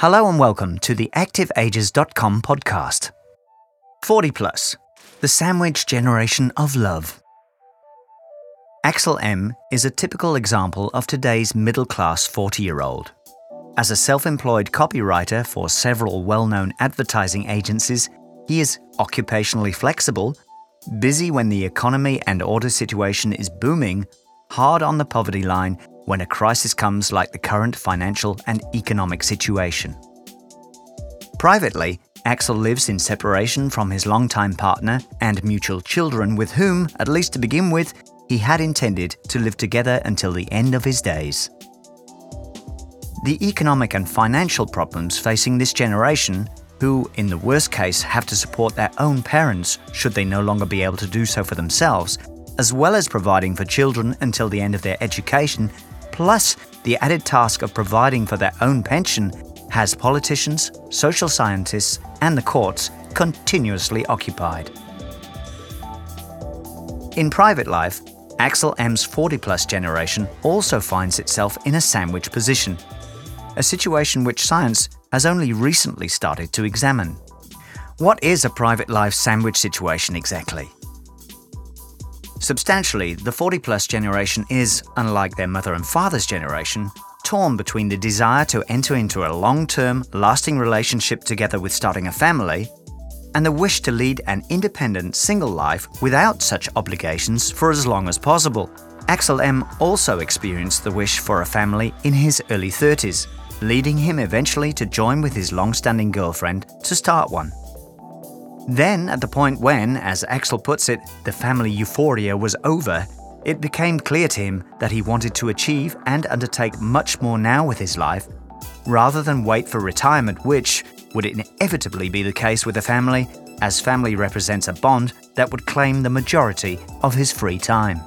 Hello and welcome to the Activagers.com podcast. 40 Plus, the sandwich generation of love. Axel M is a typical example of today's middle class 40 year old. As a self employed copywriter for several well known advertising agencies, he is occupationally flexible, busy when the economy and order situation is booming, hard on the poverty line, when a crisis comes like the current financial and economic situation. Privately, Axel lives in separation from his longtime partner and mutual children, with whom, at least to begin with, he had intended to live together until the end of his days. The economic and financial problems facing this generation, who, in the worst case, have to support their own parents should they no longer be able to do so for themselves, as well as providing for children until the end of their education, plus the added task of providing for their own pension, has politicians, social scientists, and the courts continuously occupied. In private life, Axel M's 40 plus generation also finds itself in a sandwich position, a situation which science has only recently started to examine. What is a private life sandwich situation exactly? Substantially, the 40 plus generation is, unlike their mother and father's generation, torn between the desire to enter into a long term, lasting relationship together with starting a family and the wish to lead an independent single life without such obligations for as long as possible. Axel M also experienced the wish for a family in his early 30s, leading him eventually to join with his long standing girlfriend to start one. Then, at the point when, as Axel puts it, the family euphoria was over, it became clear to him that he wanted to achieve and undertake much more now with his life, rather than wait for retirement, which would inevitably be the case with a family, as family represents a bond that would claim the majority of his free time.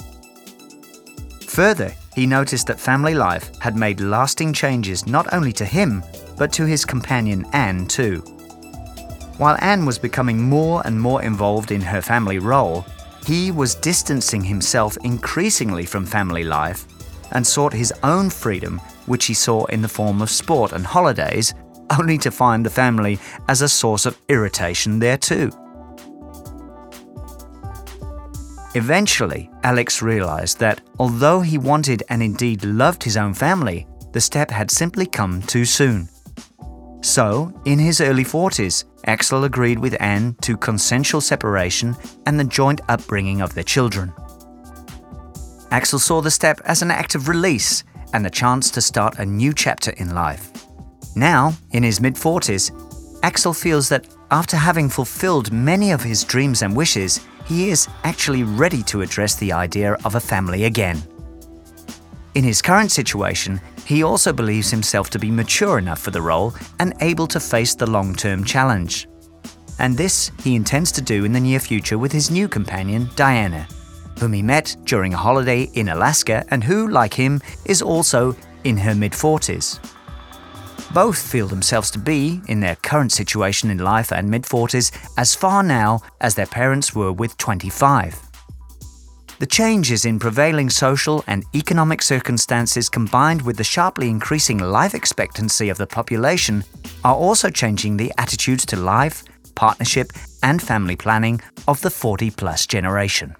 Further, he noticed that family life had made lasting changes not only to him, but to his companion Anne too. While Anne was becoming more and more involved in her family role, he was distancing himself increasingly from family life and sought his own freedom, which he saw in the form of sport and holidays, only to find the family as a source of irritation there too. Eventually, Alex realized that although he wanted and indeed loved his own family, the step had simply come too soon. So, in his early 40s, Axel agreed with Anne to consensual separation and the joint upbringing of their children. Axel saw the step as an act of release and the chance to start a new chapter in life. Now, in his mid 40s, Axel feels that after having fulfilled many of his dreams and wishes, he is actually ready to address the idea of a family again. In his current situation, he also believes himself to be mature enough for the role and able to face the long term challenge. And this he intends to do in the near future with his new companion, Diana, whom he met during a holiday in Alaska and who, like him, is also in her mid 40s. Both feel themselves to be, in their current situation in life and mid 40s, as far now as their parents were with 25. The changes in prevailing social and economic circumstances combined with the sharply increasing life expectancy of the population are also changing the attitudes to life, partnership, and family planning of the 40 plus generation.